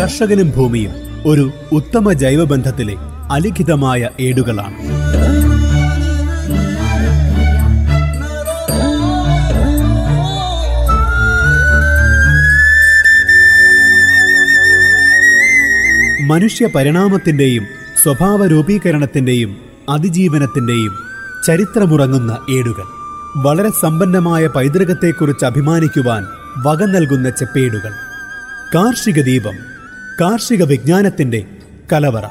കർഷകനും ഭൂമിയും ഒരു ഉത്തമ ജൈവബന്ധത്തിലെ അലിഖിതമായ ഏടുകളാണ്. മനുഷ്യ പരിണാമത്തിന്റെയും സ്വഭാവ രൂപീകരണത്തിന്റെയും അതിജീവനത്തിന്റെയും ചരിത്രമുറങ്ങുന്ന ഏടുകൾ. വളരെ സമ്പന്നമായ പൈതൃകത്തെക്കുറിച്ച് അഭിമാനിക്കുവാൻ വക നൽകുന്ന ചെപ്പേടുകൾ. കാർഷിക ദീപം കാർഷിക വിജ്ഞാനത്തിന്റെ കലവറ.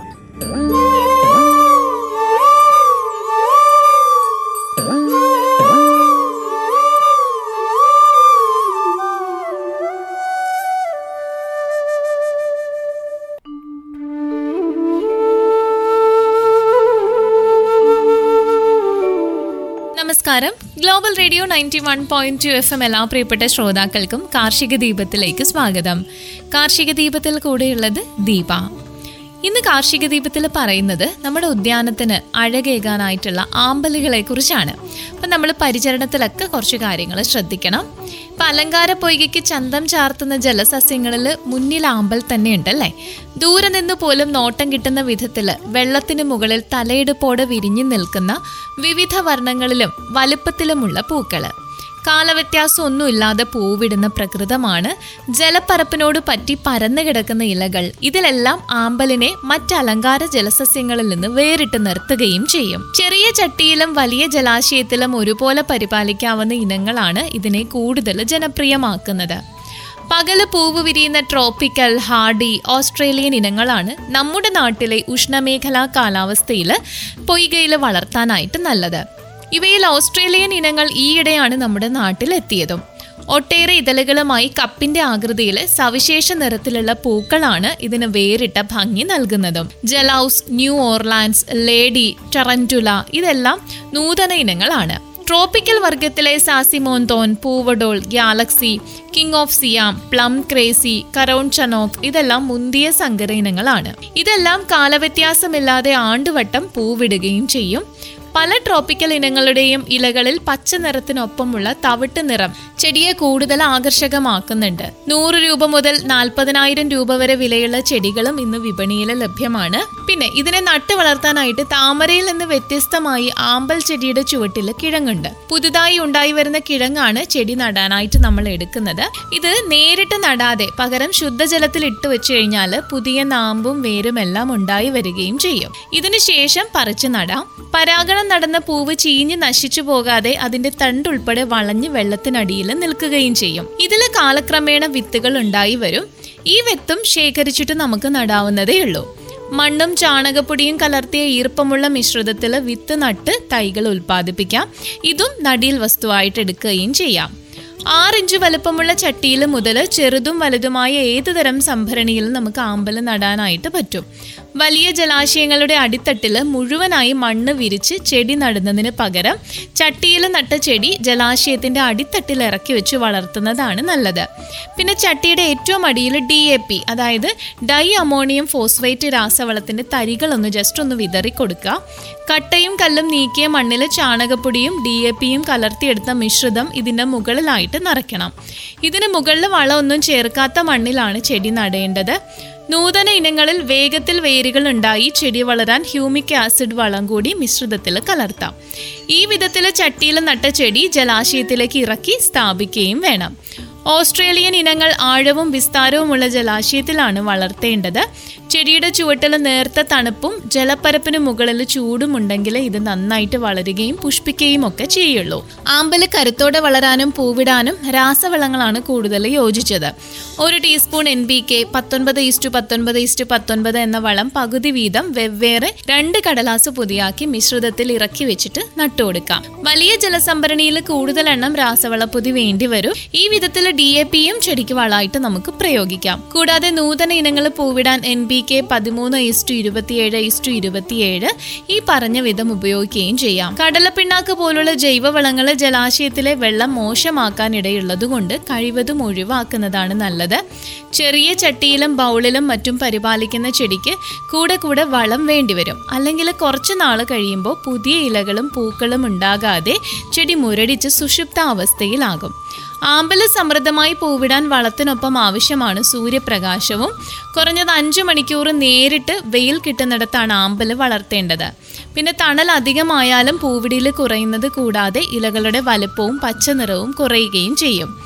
നമസ്കാരം. Global radio ninety one point two F M എല്ലാ പ്രിയപ്പെട്ട ശ്രോതാക്കൾക്കും കാർഷിക ദീപത്തിലേക്ക് സ്വാഗതം. കാർഷിക ദീപത്തിൽ കൂടെയുള്ളത് ദീപ. ഇന്ന് കാർഷിക ദീപത്തിൽ പറയുന്നത് നമ്മുടെ ഉദ്യാനത്തിന് അഴകേകാനായിട്ടുള്ള ആമ്പലുകളെ കുറിച്ചാണ് അപ്പം നമ്മൾ പരിചരണത്തിലൊക്കെ കുറച്ച് കാര്യങ്ങൾ ശ്രദ്ധിക്കണം. ഇപ്പം അലങ്കാര പൊയ്കയ്ക്ക് ചന്തം ചാർത്തുന്ന ജലസസ്യങ്ങളിൽ മുന്നിൽ ആമ്പൽ തന്നെ ഉണ്ടല്ലേ ദൂരെ നിന്ന് പോലും നോട്ടം കിട്ടുന്ന വിധത്തിൽ വെള്ളത്തിന് മുകളിൽ തലയെടുപ്പോടെ വിരിഞ്ഞു നിൽക്കുന്ന വിവിധ വർണങ്ങളിലും വലുപ്പത്തിലുമുള്ള പൂക്കൾ കാലവ്യത്യാസം ഒന്നുമില്ലാതെ പൂവിടുന്ന പ്രകൃതമാണ് ജലപ്പരപ്പിനോട് പറ്റി പരന്നു കിടക്കുന്ന ഇലകൾ. ഇതിലെല്ലാം ആമ്പലിനെ മറ്റ് അലങ്കാര ജലസസ്യങ്ങളിൽ നിന്ന് വേറിട്ട് നിർത്തുകയും ചെയ്യും. ചെറിയ ചട്ടിയിലും വലിയ ജലാശയത്തിലും ഒരുപോലെ പരിപാലിക്കാവുന്ന ഇനങ്ങളാണ് ഇതിനെ കൂടുതൽ ജനപ്രിയമാക്കുന്നത്. പകൽ പൂവ് വിരിയുന്ന ട്രോപ്പിക്കൽ ഹാർഡി ഓസ്ട്രേലിയൻ ഇനങ്ങളാണ് നമ്മുടെ നാട്ടിലെ ഉഷ്ണമേഖലാ കാലാവസ്ഥയിൽ പൊയ്കയിൽ വളർത്താനായിട്ട് നല്ലത്. ഇവയിൽ ഓസ്ട്രേലിയൻ ഇനങ്ങൾ ഈയിടെയാണ് നമ്മുടെ നാട്ടിൽ എത്തിയതും ഒട്ടേറെ ഇതളുകളുമായി കപ്പിന്റെ ആകൃതിയിൽ സവിശേഷ നിറത്തിലുള്ള പൂക്കളാണ് ഇതിന് വേറിട്ട ഭംഗി നൽകുന്നതും. ജലൌസ് ന്യൂ ഓർലാൻഡ്സ് ലേഡി ടറന്റുല ഇതെല്ലാം നൂതന ഇനങ്ങളാണ്. ട്രോപ്പിക്കൽ വർഗത്തിലെ സാസിമോന്തോൻ പൂവഡോൾ galaxy king of Siam plum crazy കറോൺ ചനോക് ഇതെല്ലാം മുന്തിയ സങ്കര ഇനങ്ങളാണ്. ഇതെല്ലാം കാലവ്യത്യാസമില്ലാതെ ആണ്ടുവട്ടം പൂവിടുകയും ചെയ്യും. പല ട്രോപ്പിക്കൽ ഇനങ്ങളുടെയും ഇലകളിൽ പച്ച നിറത്തിനൊപ്പമുള്ള തവിട്ട് നിറം ചെടിയെ കൂടുതൽ ആകർഷകമാക്കുന്നുണ്ട്. നൂറ് രൂപ മുതൽ നാൽപ്പതിനായിരം രൂപ വരെ വിലയുള്ള ചെടികളും ഇന്ന് വിപണിയിൽ ലഭ്യമാണ്. പിന്നെ ഇതിനെ നട്ടു വളർത്താനായിട്ട് താമരയിൽ നിന്ന് വ്യത്യസ്തമായി ആമ്പൽ ചെടിയുടെ ചുവട്ടിൽ കിഴങ്ങുണ്ട്. പുതുതായി ഉണ്ടായി വരുന്ന കിഴങ്ങാണ് ചെടി നടാനായിട്ട് നമ്മൾ എടുക്കുന്നത്. ഇത് നേരിട്ട് നടാതെ പകരം ശുദ്ധജലത്തിൽ ഇട്ട് വെച്ചു കഴിഞ്ഞാൽ പുതിയ നാമ്പും വേരും എല്ലാം ഉണ്ടായി വരികയും ചെയ്യും. ഇതിനുശേഷം പറിച്ചു നടാം. പരാഗണം നടന്ന പൂവ് ചീഞ്ഞ് നശിച്ചു പോകാതെ അതിന്റെ തണ്ടുൾപ്പെടെ വളഞ്ഞ് വെള്ളത്തിനടിയിൽ നിൽക്കുകയും ചെയ്യും. ഇതിൽ കാലക്രമേണ വിത്തുകൾ ഉണ്ടായി വരും. ഈ വിത്തും ശേഖരിച്ചിട്ട് നമുക്ക് നടാവുന്നതേ ഉള്ളൂ. മണ്ണും ചാണകപ്പൊടിയും കലർത്തിയ ഈർപ്പമുള്ള മിശ്രിതത്തിൽ വിത്ത് നട്ട് തൈകൾ ഉൽപ്പാദിപ്പിക്കാം. ഇതും നടിയിൽ വസ്തുവായിട്ട് എടുക്കുകയും ചെയ്യാം. ആറിഞ്ച് വലുപ്പമുള്ള ചട്ടിയിൽ മുതൽ ചെറുതും വലുതുമായ ഏത് തരം സംഭരണിയിലും നമുക്ക് ആമ്പൽ നടാനായിട്ട് പറ്റും. വലിയ ജലാശയങ്ങളുടെ അടിത്തട്ടിൽ മുഴുവനായി മണ്ണ് വിരിച്ച് ചെടി നടുന്നതിന് പകരം ചട്ടിയിൽ നട്ട ചെടി ജലാശയത്തിന്റെ അടിത്തട്ടിൽ ഇറക്കി വെച്ച് വളർത്തുന്നതാണ് നല്ലത്. പിന്നെ ചട്ടിയുടെ ഏറ്റവും അടിയിൽ ഡി എ പി അതായത് ഡൈ അമോണിയം ഫോസ്ഫേറ്റ് രാസവളത്തിന്റെ തരികളൊന്ന് ജസ്റ്റ് ഒന്ന് വിതറി കൊടുക്കുക. കട്ടയും കല്ലും നീക്കിയ മണ്ണിൽ ചാണകപ്പൊടിയും ഡി എ പിയും കലർത്തിയെടുത്ത മിശ്രിതം ഇതിന്റെ മുകളിലായിട്ട് നിറയ്ക്കണം. ഇതിന് മുകളിൽ വളമൊന്നും ചേർക്കാത്ത മണ്ണിലാണ് ചെടി നടേണ്ടത്. നൂതന ഇനങ്ങളിൽ വേഗത്തിൽ വേരുകൾ ഉണ്ടായി ചെടി വളരാൻ ഹ്യൂമിക് ആസിഡ് വളം കൂടി മിശ്രിതത്തിൽ കലർത്താം. ഈ വിധത്തിൽ ചട്ടിയിൽ നട്ട ചെടി ജലാശയത്തിലേക്ക് ഇറക്കി സ്ഥാപിക്കുകയും വേണം. ഓസ്ട്രേലിയൻ ഇനങ്ങൾ ആഴവും വിസ്താരവുമുള്ള ജലാശയത്തിലാണ് വളർത്തേണ്ടത്. ചെടിയുടെ ചുവട്ടിൽ നേർത്ത തണുപ്പും ജലപ്പരപ്പിന് മുകളിൽ ചൂടും ഉണ്ടെങ്കിൽ ഇത് നന്നായിട്ട് വളരുകയും പുഷ്പിക്കുകയും ഒക്കെ ചെയ്യുള്ളൂ. ആമ്പൽ കരുത്തോടെ വളരാനും പൂവിടാനും രാസവളങ്ങളാണ് കൂടുതൽ യോജിച്ചത്. ഒരു ടീസ്പൂൺ എൻ ബി കെ പത്തൊൻപത് ഈസ്റ്റു പത്തൊൻപത് ഈസ്റ്റു പത്തൊൻപത് എന്ന വളം പകുതി വീതം വെവ്വേറെ രണ്ട് കടലാസ് പൊതിയാക്കി മിശ്രിതത്തിൽ ഇറക്കി വെച്ചിട്ട് നട്ടുകൊടുക്കാം വലിയ ജലസംഭരണിയിൽ കൂടുതൽ എണ്ണം രാസവളപ്പൊതി വേണ്ടി വരും. ഈ വിധത്തിൽ ഡി എ പിയും ചെടിക്ക് വളമായിട്ട് നമുക്ക് പ്രയോഗിക്കാം. കൂടാതെ നൂതന ഇനങ്ങൾ പൂവിടാൻ എൻ കെ പതിമൂന്ന് ഇസ്റ്റു ഇരുപത്തിയേഴ് ഇസ്റ്റു ഇരുപത്തിയേഴ് ഈ പറഞ്ഞ വിധം ഉപയോഗിക്കുകയും ചെയ്യാം. കടലപ്പിണ്ണാക്ക് പോലുള്ള ജൈവവളങ്ങൾ ജലാശയത്തിലെ വെള്ളം മോശമാക്കാൻ ഇടയുള്ളതുകൊണ്ട് കഴിവതും ഒഴിവാക്കുന്നതാണ് നല്ലത്. ചെറിയ ചട്ടിയിലും ബൗളിലും മറ്റും പരിപാലിക്കുന്ന ചെടിക്ക് കൂടെ കൂടെ വളം വേണ്ടിവരും. അല്ലെങ്കിൽ കുറച്ച് നാൾ കഴിയുമ്പോൾ പുതിയ ഇലകളും പൂക്കളും ഉണ്ടാകാതെ ചെടി മുരടിച്ച് സുഷുപ്ത അവസ്ഥയിലാകും. ആമ്പൽ സമൃദ്ധമായി പൂവിടാൻ വളത്തിനൊപ്പം ആവശ്യമാണ് സൂര്യപ്രകാശവും. കുറഞ്ഞത് അഞ്ചു മണിക്കൂർ നേരിട്ട് വെയിൽ കിട്ടുന്നിടത്താണ് ആമ്പൽ വളർത്തേണ്ടത്. പിന്നെ തണൽ അധികമായാലും പൂവിടിയിൽ കുറയുന്നത് കൂടാതെ ഇലകളുടെ വലുപ്പവും പച്ച നിറവും കുറയുകയും ചെയ്യും.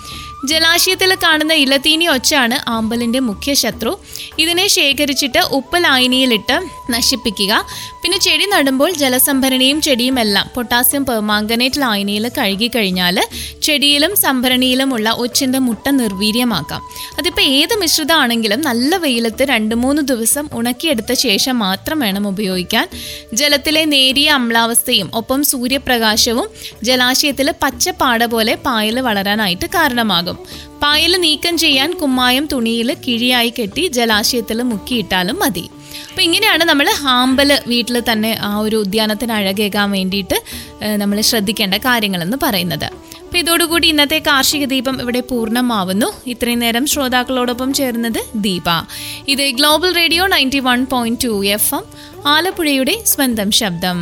ജലാശയത്തിൽ കാണുന്ന ഇലത്തീനി ഒച്ചാണ് ആമ്പലിന്റെ മുഖ്യ ശത്രു. ഇതിനെ ശേഖരിച്ചിട്ട് ഉപ്പ് ലായനിയിലിട്ട് നശിപ്പിക്കുക. പിന്നെ ചെടി നടുമ്പോൾ ജലസംഭരണിയും ചെടിയുമെല്ലാം പൊട്ടാസ്യം പെർമാങ്കനേറ്റ് ലായനിയിൽ കഴുകിക്കഴിഞ്ഞാൽ ചെടിയിലും സംഭരണിയിലുമുള്ള ഒച്ചിന്റെ മുട്ട നിർവീര്യമാക്കാം. അതിപ്പോൾ ഏത് മിശ്രിതമാണെങ്കിലും നല്ല വെയിലത്ത് രണ്ട് മൂന്ന് ദിവസം ഉണക്കിയെടുത്ത ശേഷം മാത്രം വേണം ഉപയോഗിക്കാൻ. ജലത്തിലെ നേരിയ അമ്ലാവസ്ഥയും ഒപ്പം സൂര്യപ്രകാശവും ജലാശയത്തിൽ പച്ചപ്പാട പോലെ പായൽ വളരാനായിട്ട് കാരണമാകും. പായൽ നീക്കം ചെയ്യാൻ കുമ്മായം തുണിയിൽ കിഴിയായി കെട്ടി ജലാശയത്തിൽ മുക്കിയിട്ടാലും മതി. അപ്പോൾ ഇങ്ങനെയാണ് നമ്മൾ ഹാമ്പൽ വീട്ടിൽ തന്നെ ആ ഒരു ഉദ്യാനത്തിന് അഴകേകാൻ വേണ്ടിയിട്ട് നമ്മൾ ശ്രദ്ധിക്കേണ്ട കാര്യങ്ങളെന്ന് പറയുന്നത്. അപ്പോൾ ഇതോടുകൂടി ഇന്നത്തെ കാർഷിക ദീപം ഇവിടെ പൂർണമാവുന്നു. ഇത്രയും നേരം ശ്രോതാക്കളോടൊപ്പം ചേർന്നത് ദീപ. ഇത് global radio ninety one point two F M ആലപ്പുഴയുടെ സ്വന്തം ശബ്ദം.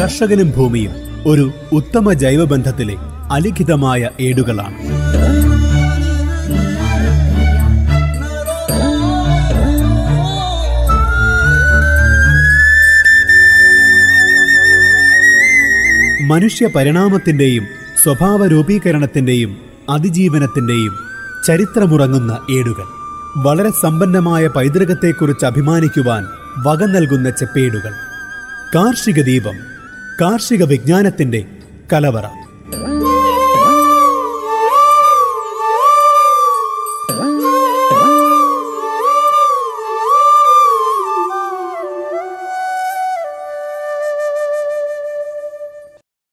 കർഷകനും ഭൂമിയും ഒരു ഉത്തമ ജൈവബന്ധത്തിലെ അലിഖിതമായ ഏടുകളാണ്. മനുഷ്യ പരിണാമത്തിന്റെയും സ്വഭാവ രൂപീകരണത്തിന്റെയും അതിജീവനത്തിന്റെയും ചരിത്രമുറങ്ങുന്ന ഏടുകൾ. വളരെ സമ്പന്നമായ പൈതൃകത്തെക്കുറിച്ച് അഭിമാനിക്കുവാൻ വക നൽകുന്ന ചെപ്പേടുകൾ. കാർഷിക ദീപം കാർഷിക വിജ്ഞാനത്തിന്റെ കലവറ.